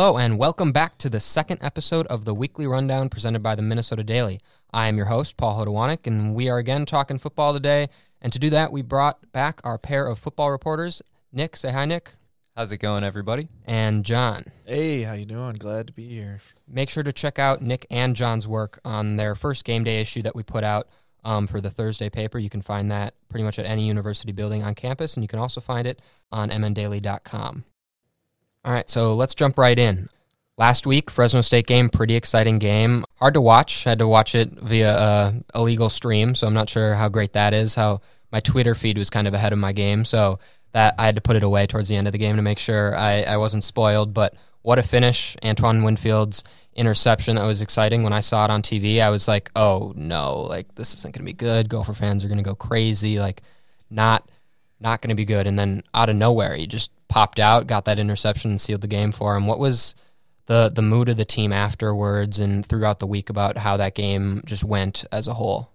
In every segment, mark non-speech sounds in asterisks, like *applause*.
Hello, and welcome back to the second episode of the weekly rundown presented by the Minnesota Daily. I am your host, Paul Hodowanik, and we are again talking football today. And to do that, we brought back our pair of football reporters, Nick. Say hi, Nick. How's it going, everybody? And John. Hey, how you doing? Glad to be here. Make sure to check out Nick and John's work on their first game day issue that we put out um, for the Thursday paper. You can find that pretty much at any university building on campus, and you can also find it on mndaily.com. All right, so let's jump right in. Last week, Fresno State game, pretty exciting game. Hard to watch. Had to watch it via uh, a illegal stream, so I'm not sure how great that is. How my Twitter feed was kind of ahead of my game, so that I had to put it away towards the end of the game to make sure I, I wasn't spoiled. But what a finish! Antoine Winfield's interception that was exciting when I saw it on TV. I was like, oh no, like this isn't going to be good. Gopher fans are going to go crazy. Like, not not going to be good. And then out of nowhere, he just popped out, got that interception, and sealed the game for him. What was the the mood of the team afterwards and throughout the week about how that game just went as a whole?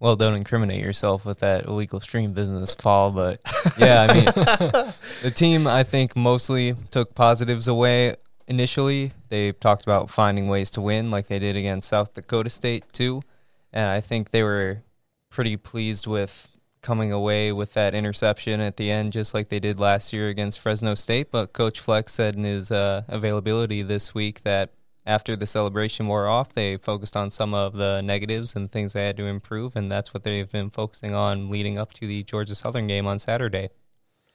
Well, don't incriminate yourself with that illegal stream business, Paul. But yeah, I mean, *laughs* the team I think mostly took positives away. Initially, they talked about finding ways to win, like they did against South Dakota State too, and I think they were pretty pleased with coming away with that interception at the end, just like they did last year against Fresno State. But Coach Fleck said in his uh, availability this week that after the celebration wore off, they focused on some of the negatives and things they had to improve, and that's what they've been focusing on leading up to the Georgia Southern game on Saturday.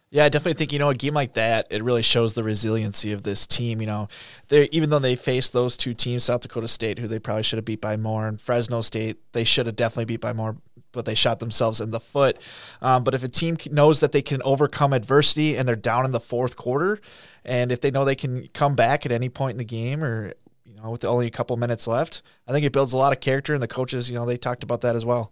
Yeah, I definitely think you know a game like that it really shows the resiliency of this team. You know, they even though they faced those two teams, South Dakota State, who they probably should have beat by more, and Fresno State, they should have definitely beat by more, but they shot themselves in the foot. Um, but if a team knows that they can overcome adversity and they're down in the fourth quarter, and if they know they can come back at any point in the game or you know with only a couple minutes left, I think it builds a lot of character. And the coaches, you know, they talked about that as well.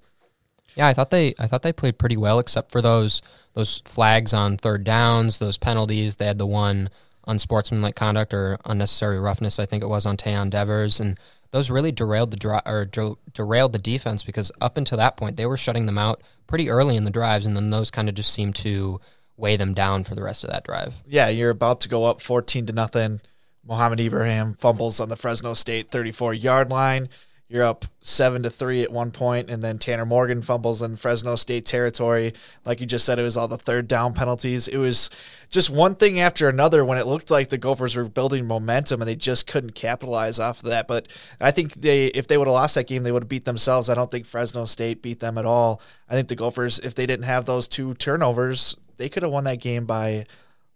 Yeah, I thought they I thought they played pretty well, except for those those flags on third downs, those penalties. They had the one unsportsmanlike conduct or unnecessary roughness, I think it was on Tayon Devers, and those really derailed the dri- or der- derailed the defense because up until that point they were shutting them out pretty early in the drives, and then those kind of just seemed to weigh them down for the rest of that drive. Yeah, you're about to go up fourteen to nothing. Mohamed Ibrahim fumbles on the Fresno State 34 yard line. You're up seven to three at one point, and then Tanner Morgan fumbles in Fresno State territory. Like you just said, it was all the third down penalties. It was just one thing after another when it looked like the Gophers were building momentum and they just couldn't capitalize off of that. But I think they, if they would have lost that game, they would have beat themselves. I don't think Fresno State beat them at all. I think the Gophers, if they didn't have those two turnovers, they could have won that game by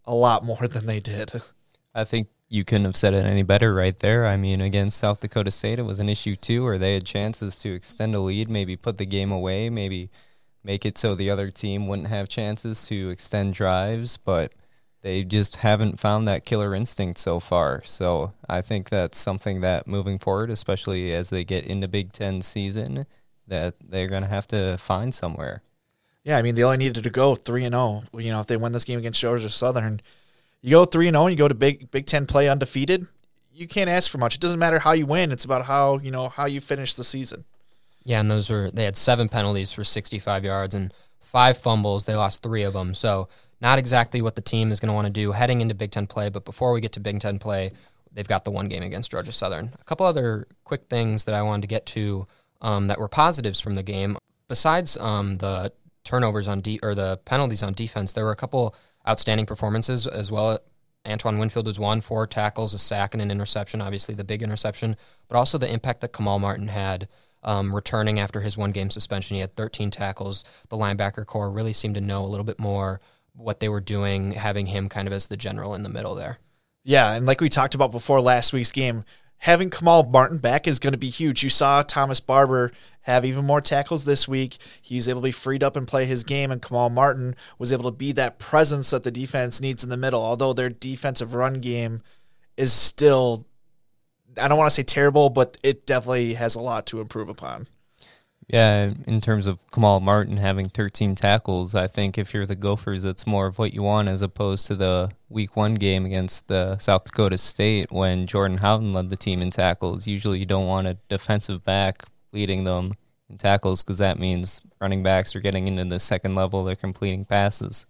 a lot more than they did. I think you couldn't have said it any better right there. I mean, against South Dakota State, it was an issue too, where they had chances to extend a lead, maybe put the game away, maybe make it so the other team wouldn't have chances to extend drives, but they just haven't found that killer instinct so far. So I think that's something that moving forward, especially as they get into Big Ten season, that they're going to have to find somewhere. Yeah, I mean, they only needed to go 3 and 0. You know, if they win this game against Georgia Southern, you go three and zero, and you go to Big Big Ten play undefeated. You can't ask for much. It doesn't matter how you win; it's about how you know how you finish the season. Yeah, and those were they had seven penalties for 65 yards and five fumbles. They lost three of them, so not exactly what the team is going to want to do heading into Big Ten play. But before we get to Big Ten play, they've got the one game against Georgia Southern. A couple other quick things that I wanted to get to um, that were positives from the game. Besides um, the turnovers on de- or the penalties on defense, there were a couple outstanding performances as well. Antoine Winfield was one, four tackles, a sack, and an interception. Obviously, the big interception, but also the impact that Kamal Martin had um, returning after his one game suspension. He had 13 tackles. The linebacker core really seemed to know a little bit more what they were doing, having him kind of as the general in the middle there. Yeah, and like we talked about before last week's game, having Kamal Martin back is going to be huge. You saw Thomas Barber have even more tackles this week. He's able to be freed up and play his game, and Kamal Martin was able to be that presence that the defense needs in the middle. Although their defensive run game is still, I don't want to say terrible, but it definitely has a lot to improve upon. Yeah, in terms of Kamal Martin having 13 tackles, I think if you're the Gophers, it's more of what you want as opposed to the week one game against the South Dakota State when Jordan Howden led the team in tackles. Usually you don't want a defensive back leading them in tackles because that means running backs are getting into the second level, they're completing passes.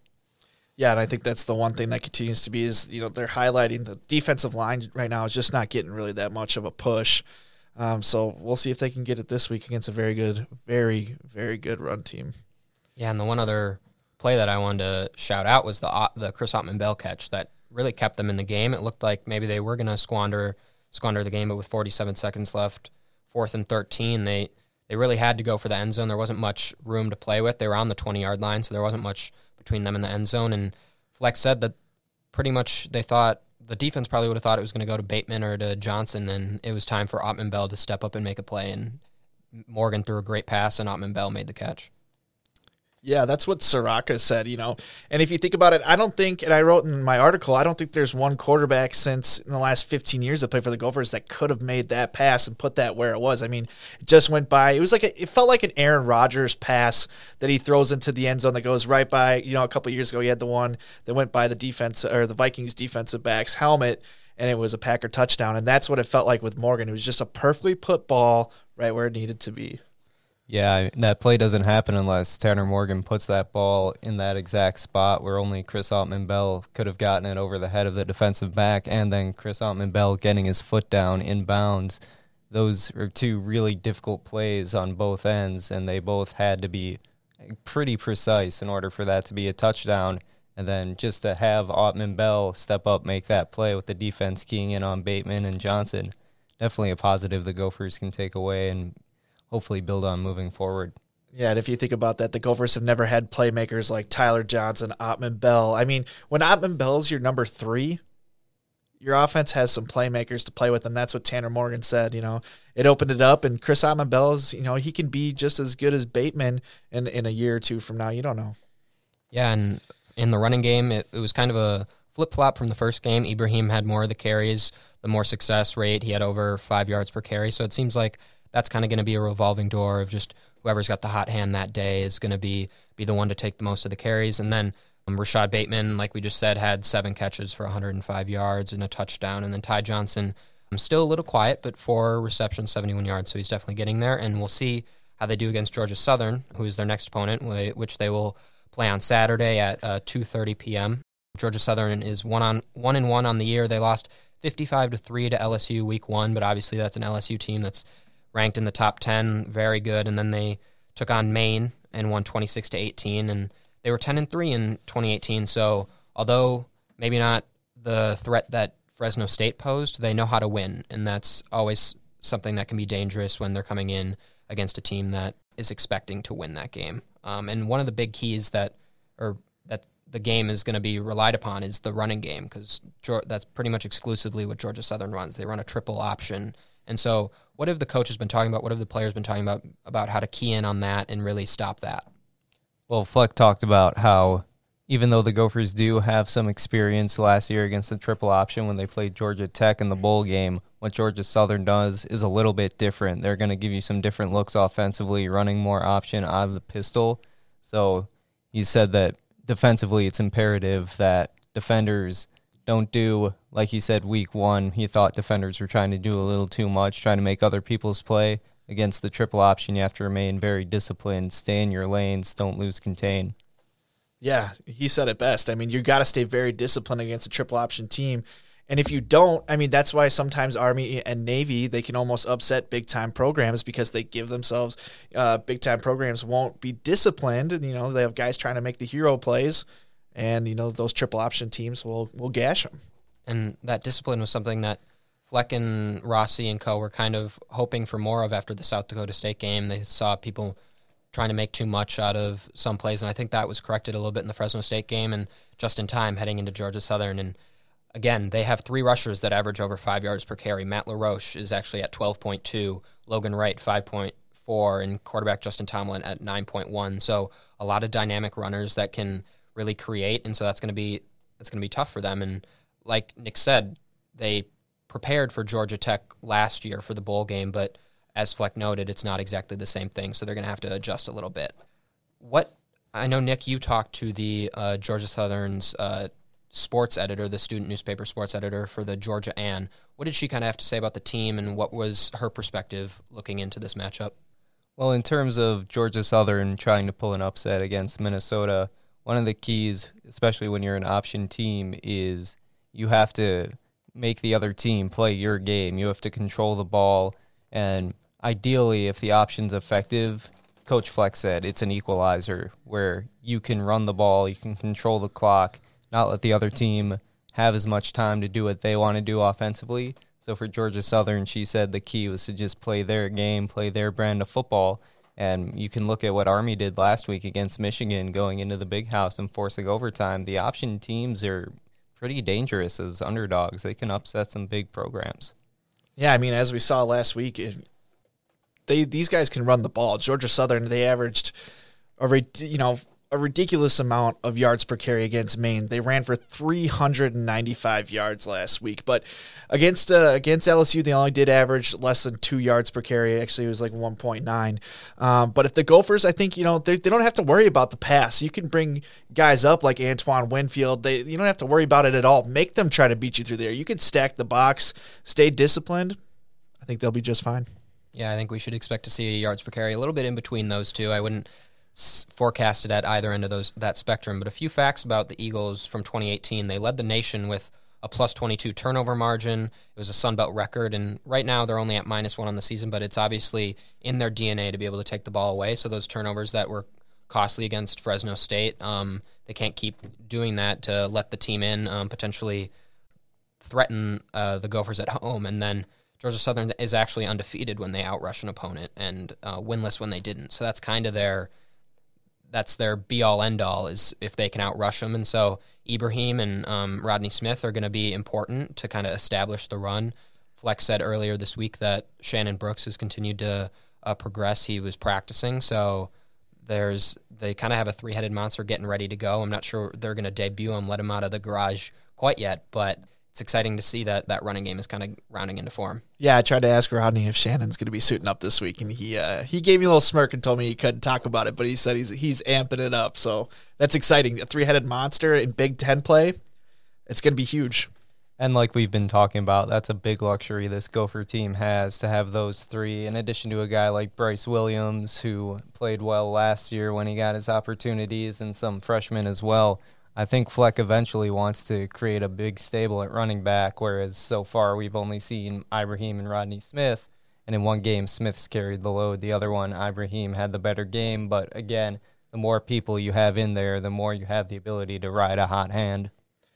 Yeah, and I think that's the one thing that continues to be is you know they're highlighting the defensive line right now is just not getting really that much of a push. Um, so we'll see if they can get it this week against a very good, very very good run team. Yeah, and the one other play that I wanted to shout out was the the Chris Autman Bell catch that really kept them in the game. It looked like maybe they were going to squander squander the game, but with 47 seconds left, fourth and 13, they they really had to go for the end zone. There wasn't much room to play with. They were on the 20 yard line, so there wasn't much between them and the end zone. And Fleck said that pretty much they thought the defense probably would have thought it was going to go to Bateman or to Johnson, and it was time for Autman Bell to step up and make a play. And Morgan threw a great pass, and Autman Bell made the catch. Yeah, that's what Ciarrocca said, you know. And if you think about it, I don't think, and I wrote in my article, I don't think there's one quarterback since in the last 15 years that played for the Gophers that could have made that pass and put that where it was. I mean, it just went by. It was like, a, it felt like an Aaron Rodgers pass that he throws into the end zone that goes right by, you know, a couple years ago, he had the one that went by the defense or the Vikings defensive back's helmet and it was a Packer touchdown. And that's what it felt like with Morgan. It was just a perfectly put ball right where it needed to be. Yeah, that play doesn't happen unless Tanner Morgan puts that ball in that exact spot where only Chris Autman Bell could have gotten it over the head of the defensive back, and then Chris Autman Bell getting his foot down in bounds. Those are two really difficult plays on both ends, and they both had to be pretty precise in order for that to be a touchdown. And then just to have Autman Bell step up, make that play with the defense keying in on Bateman and Johnson, definitely a positive the Gophers can take away and hopefully build on moving forward. Yeah, and if you think about that, the Gophers have never had playmakers like Tyler Johnson, Autman Bell. I mean, when Autman Bell's your number three, your offense has some playmakers to play with, and that's what Tanner Morgan said. You know, it opened it up, and Chris Autman Bell is, you know, he can be just as good as Bateman in in a year or two from now. You don't know. Yeah, and in the running game, it, it was kind of a flip flop from the first game. Ibrahim had more of the carries, the more success rate. He had over five yards per carry, so it seems like that's kind of going to be a revolving door of just whoever's got the hot hand that day is going to be be the one to take the most of the carries. And then um, Rashod Bateman, like we just said, had seven catches for 105 yards and a touchdown. And then Ty Johnson, um, still a little quiet, but four receptions, 71 yards. So he's definitely getting there. And we'll see how they do against Georgia Southern, who is their next opponent, which they will play on Saturday at uh, 2:30 p.m. Georgia Southern is one on one and one on the year. They lost 55 to three to LSU week one, but obviously that's an LSU team that's ranked in the top 10, very good. And then they took on Maine and won 26 to 18, and they were 10 and 3 in 2018. So, although maybe not the threat that Fresno State posed, they know how to win, and that's always something that can be dangerous when they're coming in against a team that is expecting to win that game. Um, and one of the big keys that, or that the game is going to be relied upon is the running game because that's pretty much exclusively what Georgia Southern runs. They run a triple option and so, what have the coaches been talking about? What have the players been talking about about how to key in on that and really stop that? Well, Fleck talked about how even though the Gophers do have some experience last year against the triple option when they played Georgia Tech in the bowl game, what Georgia Southern does is a little bit different. They're going to give you some different looks offensively, running more option out of the pistol. So he said that defensively, it's imperative that defenders don't do like he said week one. He thought defenders were trying to do a little too much, trying to make other people's play. Against the triple option, you have to remain very disciplined, stay in your lanes, don't lose contain. Yeah, he said it best. I mean, you got to stay very disciplined against a triple option team. And if you don't, I mean, that's why sometimes Army and Navy they can almost upset big time programs because they give themselves uh, big time programs won't be disciplined, you know they have guys trying to make the hero plays and you know those triple option teams will will gash them. And that discipline was something that Fleck and Rossi and co were kind of hoping for more of after the South Dakota State game. They saw people trying to make too much out of some plays, and I think that was corrected a little bit in the Fresno State game and just in time heading into Georgia Southern. And again, they have three rushers that average over five yards per carry. Matt LaRoche is actually at 12.2, Logan Wright 5.4, and quarterback Justin Tomlin at 9.1. So a lot of dynamic runners that can – really create, and so that's going to be that's going to be tough for them. And like Nick said, they prepared for Georgia Tech last year for the bowl game, but as Fleck noted, it's not exactly the same thing, so they're going to have to adjust a little bit. What I know, Nick, you talked to the uh, Georgia Southern's uh, sports editor, the student newspaper sports editor for the George-Anne. What did she kind of have to say about the team, and what was her perspective looking into this matchup? Well, in terms of Georgia Southern trying to pull an upset against Minnesota, one of the keys, especially when you're an option team, is you have to make the other team play your game. You have to control the ball. And ideally, if the option's effective, Coach Fleck said it's an equalizer where you can run the ball, you can control the clock, not let the other team have as much time to do what they want to do offensively. So for Georgia Southern, she said the key was to just play their game, play their brand of football. And you can look at what Army did last week against Michigan going into the big house and forcing overtime. The option teams are pretty dangerous as underdogs. They can upset some big programs. Yeah, I mean, as we saw last week, it, they these guys can run the ball. Georgia Southern, they averaged a you know a ridiculous amount of yards per carry against Maine. They ran for 395 yards last week, but against uh, against LSU, they only did average less than two yards per carry. Actually, it was like 1.9. Um, but if the Gophers, I think you know they, they don't have to worry about the pass. You can bring guys up like Antoine Winfield. They you don't have to worry about it at all. Make them try to beat you through there. You can stack the box, stay disciplined. I think they'll be just fine. Yeah, I think we should expect to see yards per carry a little bit in between those two. I wouldn't forecasted at either end of those that spectrum. But a few facts about the Eagles from 2018: they led the nation with a plus 22 turnover margin. It was a Sun Belt record, and right now they're only at minus one on the season. But it's obviously in their DNA to be able to take the ball away. So those turnovers that were costly against Fresno State, um, they can't keep doing that to let the team in, um, potentially threaten uh, the Gophers at home, and then. Georgia Southern is actually undefeated when they outrush an opponent and uh, winless when they didn't. So that's kind of their that's their be all end all is if they can outrush them. And so Ibrahim and um, Rodney Smith are going to be important to kind of establish the run. Fleck said earlier this week that Shannon Brooks has continued to uh, progress. He was practicing, so there's they kind of have a three headed monster getting ready to go. I'm not sure they're going to debut him, let him out of the garage quite yet, but it's exciting to see that that running game is kind of rounding into form. Yeah, I tried to ask Rodney if Shannon's going to be suiting up this week, and he uh, he gave me a little smirk and told me he couldn't talk about it, but he said he's he's amping it up. So that's exciting. A three headed monster in Big Ten play, it's going to be huge. And like we've been talking about, that's a big luxury this Gopher team has to have those three, in addition to a guy like Bryce Williams, who played well last year when he got his opportunities, and some freshmen as well. I think Fleck eventually wants to create a big stable at running back, whereas so far we've only seen Ibrahim and Rodney Smith. And in one game, Smith's carried the load. The other one, Ibrahim had the better game. But again, the more people you have in there, the more you have the ability to ride a hot hand.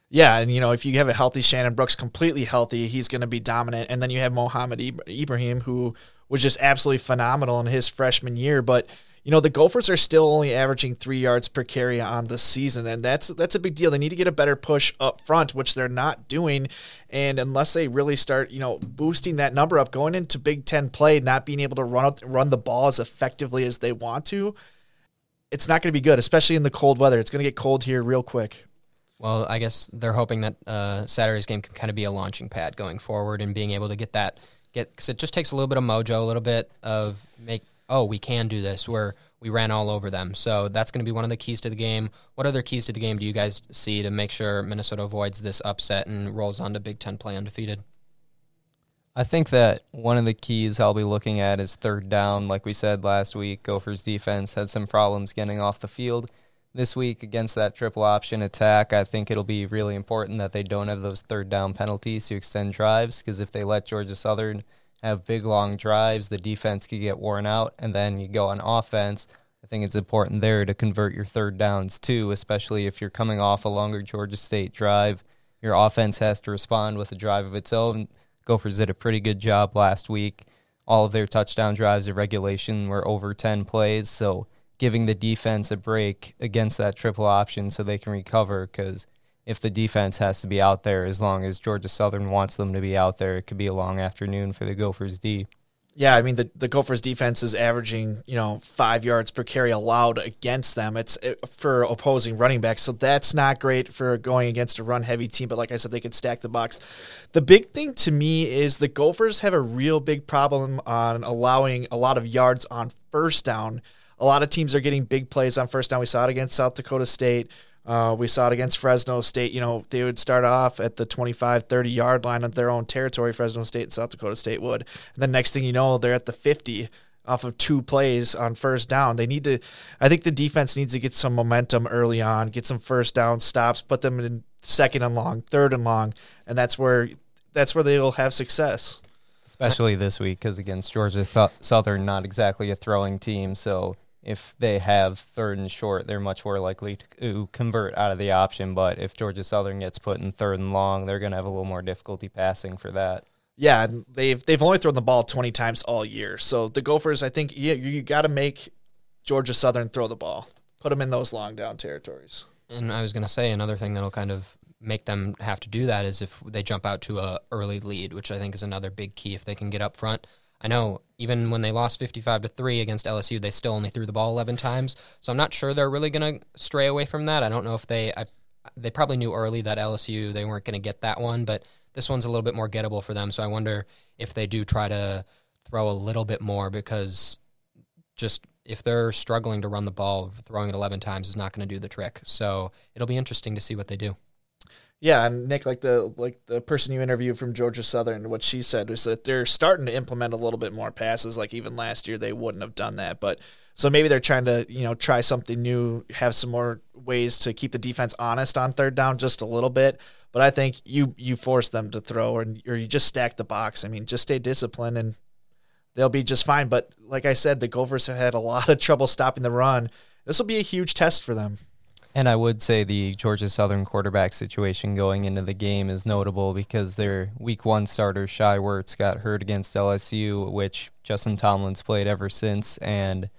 Yeah, and you know if you have a healthy Shannon Brooks, completely healthy, he's going to be dominant. And then you have Mohamed Ibrahim, who was just absolutely phenomenal in his freshman year. But you know the Gophers are still only averaging three yards per carry on the season, and that's that's a big deal. They need to get a better push up front, which they're not doing. And unless they really start, you know, boosting that number up, going into Big Ten play, not being able to run run the ball as effectively as they want to, it's not going to be good, especially in the cold weather. It's going to get cold here real quick. Well, I guess they're hoping that uh, Saturday's game can kind of be a launching pad going forward and being able to get that get because it just takes a little bit of mojo, a little bit of make oh, we can do this, where we ran all over them. So that's going to be one of the keys to the game. What other keys to the game do you guys see to make sure Minnesota avoids this upset and rolls on to Big Ten play undefeated? I think that one of the keys I'll be looking at is third down. Like we said last week, Gophers defense had some problems getting off the field. This week against that triple option attack, I think it'll be really important that they don't have those third down penalties to extend drives because if they let Georgia Southern – have big long drives, the defense could get worn out, and then you go on offense. I think it's important there to convert your third downs too, especially if you're coming off a longer Georgia State drive. Your offense has to respond with a drive of its own. Gophers did a pretty good job last week. All of their touchdown drives of regulation were over 10 plays, so giving the defense a break against that triple option so they can recover because if the defense has to be out there as long as Georgia Southern wants them to be out there. It could be a long afternoon for the Gophers D. Yeah, I mean the the Gophers defense is averaging you know five yards per carry allowed against them. It's it, for opposing running backs, so that's not great for going against a run heavy team. But like I said, they could stack the box. The big thing to me is the Gophers have a real big problem on allowing a lot of yards on first down. A lot of teams are getting big plays on first down. We saw it against South Dakota State. Uh, we saw it against Fresno State. You know, they would start off at the 25, 30 yard line of their own territory, Fresno State and South Dakota State would. And then next thing you know, they're at the 50 off of two plays on first down. They need to I think the defense needs to get some momentum early on, get some first down stops, put them in second and long, third and long, and that's where that's where they'll have success. Especially this week because against Georgia Southern, not exactly a throwing team, so if they have third and short, they're much more likely to convert out of the option. But if Georgia Southern gets put in third and long, they're going to have a little more difficulty passing for that. Yeah, they've they've only thrown the ball twenty times all year. So the Gophers, I think, yeah, you, you got to make Georgia Southern throw the ball, put them in those long down territories. And I was going to say another thing that'll kind of make them have to do that is if they jump out to a early lead, which I think is another big key. If they can get up front, I know even when they lost 55 to 3 against LSU, they still only threw the ball 11 times. So I'm not sure they're really going to stray away from that. I don't know if they I, they probably knew early that LSU they weren't going to get that one, but this one's a little bit more gettable for them. So I wonder if they do try to throw a little bit more because just if they're struggling to run the ball, throwing it 11 times is not going to do the trick. So it'll be interesting to see what they do. Yeah, and Nick, like the like the person you interviewed from Georgia Southern, what she said was that they're starting to implement a little bit more passes. Like even last year, they wouldn't have done that, but so maybe they're trying to you know try something new, have some more ways to keep the defense honest on third down just a little bit. But I think you you force them to throw, or or you just stack the box. I mean, just stay disciplined, and they'll be just fine. But like I said, the Gophers have had a lot of trouble stopping the run. This will be a huge test for them. And I would say the Georgia Southern quarterback situation going into the game is notable because their week one starter, Shai Werts, got hurt against LSU, which Justin Tomlin's played ever since. And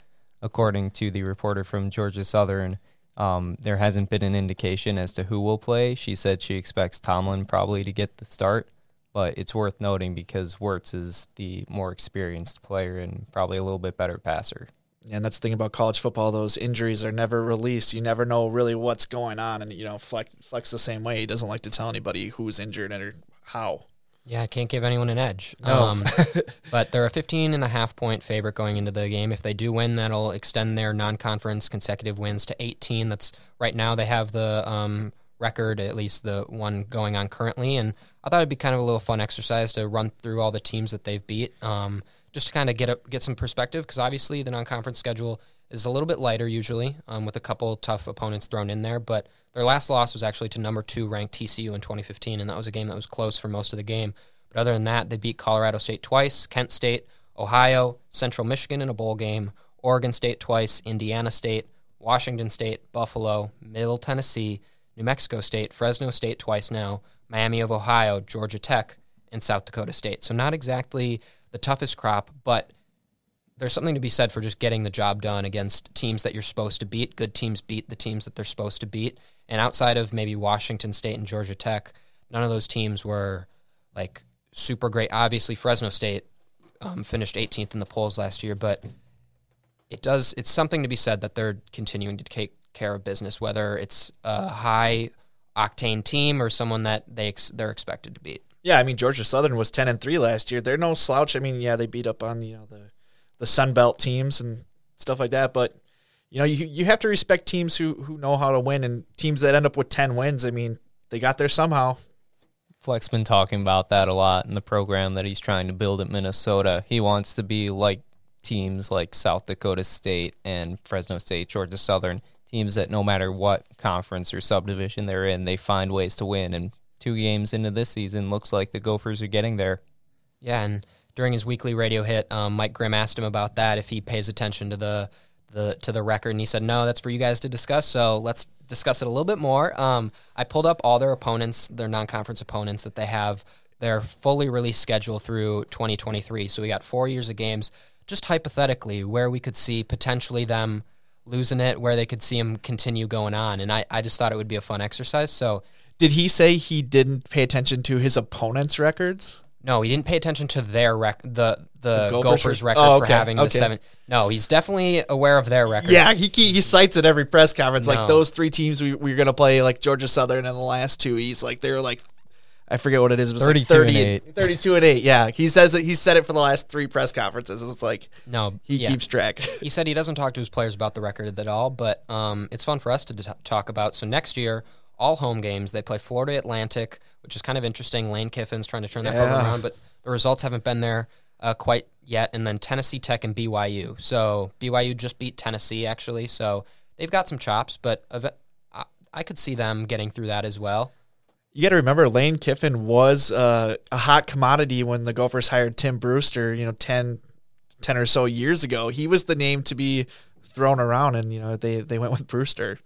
according to the reporter from Georgia Southern, um, there hasn't been an indication as to who will play. She said she expects Tomlin probably to get the start, but it's worth noting because Werts is the more experienced player and probably a little bit better passer. And that's the thing about college football; those injuries are never released. You never know really what's going on. And you know, flex Fleck's the same way. He doesn't like to tell anybody who's injured or how. Yeah, I can't give anyone an edge. No. Um, *laughs* but they're a 15 and a half point favorite going into the game. If they do win, that'll extend their non-conference consecutive wins to 18. That's right now they have the um, record, at least the one going on currently. And I thought it'd be kind of a little fun exercise to run through all the teams that they've beat. Um, just to kind of get a, get some perspective because obviously the non-conference schedule is a little bit lighter usually um, with a couple tough opponents thrown in there but their last loss was actually to number two ranked tcu in 2015 and that was a game that was close for most of the game. But other than that they beat colorado state twice kent state ohio central michigan in a bowl game oregon state twice indiana state washington state buffalo middle tennessee new mexico state fresno state twice now miami of ohio georgia tech and south dakota state. So not exactly the toughest crop, but there's something to be said for just getting the job done against teams that you're supposed to beat. Good teams beat the teams that they're supposed to beat. And outside of maybe Washington State and Georgia Tech, none of those teams were like super great. Obviously, Fresno State um, finished 18th in the polls last year, but it does. It's something to be said that they're continuing to take care of business, whether it's a high octane team or someone that they ex- they're expected to beat. Yeah, I mean Georgia Southern was ten and three last year. They're no slouch. I mean, yeah, they beat up on you know the the Sun Belt teams and stuff like that, but you know you you have to respect teams who who know how to win and teams that end up with ten wins. I mean, they got there somehow. Fleck's been talking about that a lot in the program that he's trying to build at Minnesota. He wants to be like teams like South Dakota State and Fresno State, Georgia Southern, teams that no matter what conference or subdivision they're in, they find ways to win and two games into this season, looks like the Gophers are getting there. Yeah, and during his weekly radio hit, um, Mike Grimm asked him about that if he pays attention to the the to the record, and he said, "No, that's for you guys to discuss." So let's discuss it a little bit more. Um, I pulled up all their opponents, their non-conference opponents that they have. Their fully released schedule through 2023. So we got four years of games. Just hypothetically, where we could see potentially them losing it, where they could see them continue going on, and I, I just thought it would be a fun exercise. So did he say he didn't pay attention to his opponent's records? No, he didn't pay attention to their rec- the the, The Gophers Gophers, record Oh, for okay, having the seven. No, he's definitely aware of their record. Yeah, he he, cites at every press conference like those three teams we, we were gonna play like Georgia Southern and the last two. He's like they're like I forget what it is. It was 32 like 30 and eight. 32 and eight. Yeah, he says that he said it for the last three press conferences. It's like no, he yeah. keeps track. *laughs* He said he doesn't talk to his players about the record at all, but um, it's fun for us to t- talk about. So next year, all home games, they play Florida Atlantic, which is kind of interesting. Lane Kiffin's trying to turn that program around, but the results haven't been there. uh, quite yet, and then Tennessee Tech and BYU. So BYU just beat Tennessee actually, so they've got some chops, but I could see them getting through that as well. You got to remember, Lane Kiffin was uh, a hot commodity when the Gophers hired Tim Brewster. You know, 10, 10 or so years ago, he was the name to be thrown around, and you know they they went with Brewster.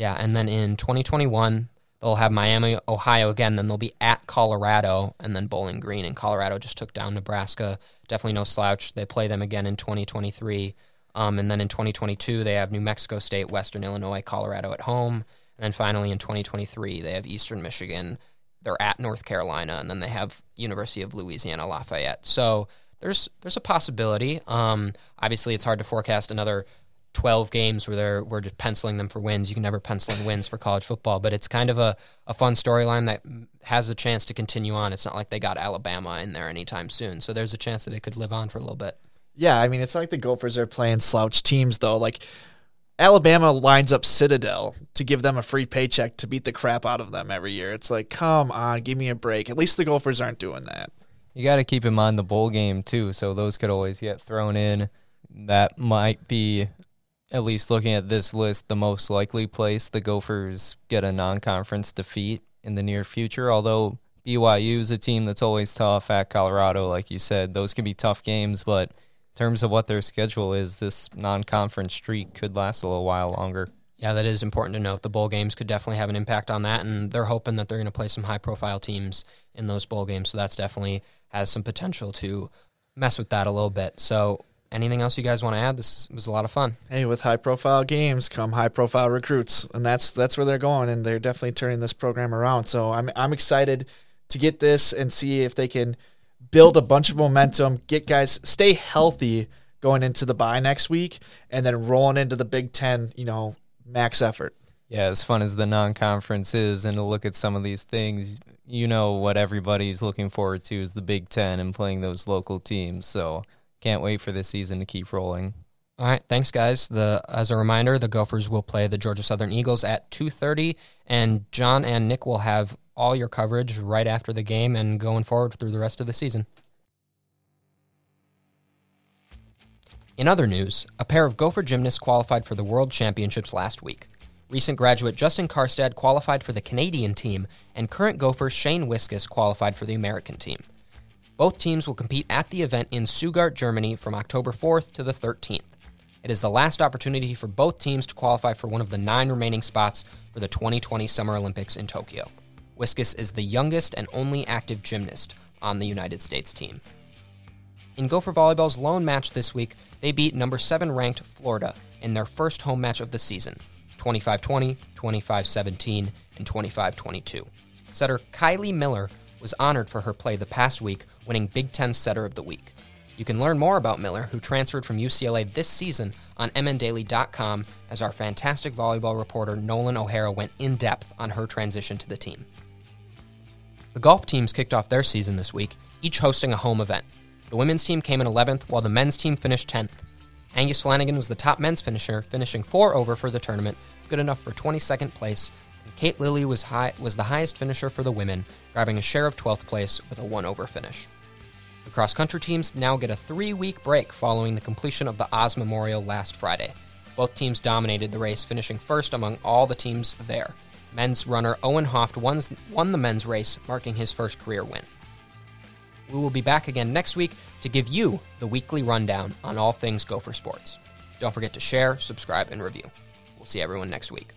Yeah, and then in 2021, they'll have Miami, Ohio again. Then they'll be at Colorado, and then Bowling Green. And Colorado just took down Nebraska. Definitely no slouch. They play them again in 2023. Um, and then in 2022, they have New Mexico State, Western Illinois, Colorado at home. And then finally in 2023, they have Eastern Michigan. They're at North Carolina, and then they have University of Louisiana Lafayette. So there's there's a possibility. Um, obviously, it's hard to forecast another 12 games where they're we're just penciling them for wins. You can never pencil in wins for college football, but it's kind of a, a fun storyline that has a chance to continue on. It's not like they got Alabama in there anytime soon. So there's a chance that it could live on for a little bit. Yeah, I mean, it's not like the Gophers are playing slouch teams, though. Like, Alabama lines up Citadel to give them a free paycheck to beat the crap out of them every year. It's like, come on, give me a break. At least the Gophers aren't doing that. You got to keep in mind the bowl game, too, so those could always get thrown in. That might be at least looking at this list, the most likely place the Gophers get a non conference defeat in the near future. Although BYU is a team that's always tough at Colorado, like you said, those can be tough games. But in terms of what their schedule is, this non conference streak could last a little while longer. Yeah, that is important to note. The bowl games could definitely have an impact on that, and they're hoping that they're going to play some high profile teams in those bowl games. So that's definitely has some potential to mess with that a little bit. So anything else you guys want to add? This was a lot of fun. Hey, with high profile games come high profile recruits, and that's that's where they're going, and they're definitely turning this program around. So I'm I'm excited to get this and see if they can build a bunch of momentum, get guys stay healthy going into the bye next week, and then rolling into the Big Ten. You know, max effort. Yeah, as fun as the non-conference is, and to look at some of these things, you know what everybody's looking forward to is the Big Ten and playing those local teams. So can't wait for this season to keep rolling. All right, thanks guys. The as a reminder, the Gophers will play the Georgia Southern Eagles at 2:30 and John and Nick will have all your coverage right after the game and going forward through the rest of the season. In other news, a pair of Gopher gymnasts qualified for the World Championships last week. Recent graduate Justin Karstad qualified for the Canadian team, and current Gopher Shane Wiskus qualified for the American team. Both teams will compete at the event in Stuttgart, Germany from October 4th to the 13th. It is the last opportunity for both teams to qualify for one of the nine remaining spots for the 2020 Summer Olympics in Tokyo. Wiskus is the youngest and only active gymnast on the United States team. In Gopher Volleyball's lone match this week, they beat number 7 ranked Florida in their first home match of the season 25 20, 25 17, and 25 22. Setter Kylie Miller was honored for her play the past week, winning Big Ten Setter of the Week. You can learn more about Miller, who transferred from UCLA this season, on mndaily.com as our fantastic volleyball reporter Nolan O'Hara went in depth on her transition to the team. The golf teams kicked off their season this week, each hosting a home event. The women's team came in 11th, while the men's team finished 10th. Angus Flanagan was the top men's finisher, finishing four over for the tournament, good enough for 22nd place, Kate Lilly was high was the highest finisher for the women, grabbing a share of 12th place with a one over finish. The cross country teams now get a three week break following the completion of the Oz Memorial last Friday. Both teams dominated the race, finishing first among all the teams there. Men's runner Owen Hoft won the men's race, marking his first career win. We will be back again next week to give you the weekly rundown on all things Gopher sports. Don't forget to share, subscribe, and review. We'll see everyone next week.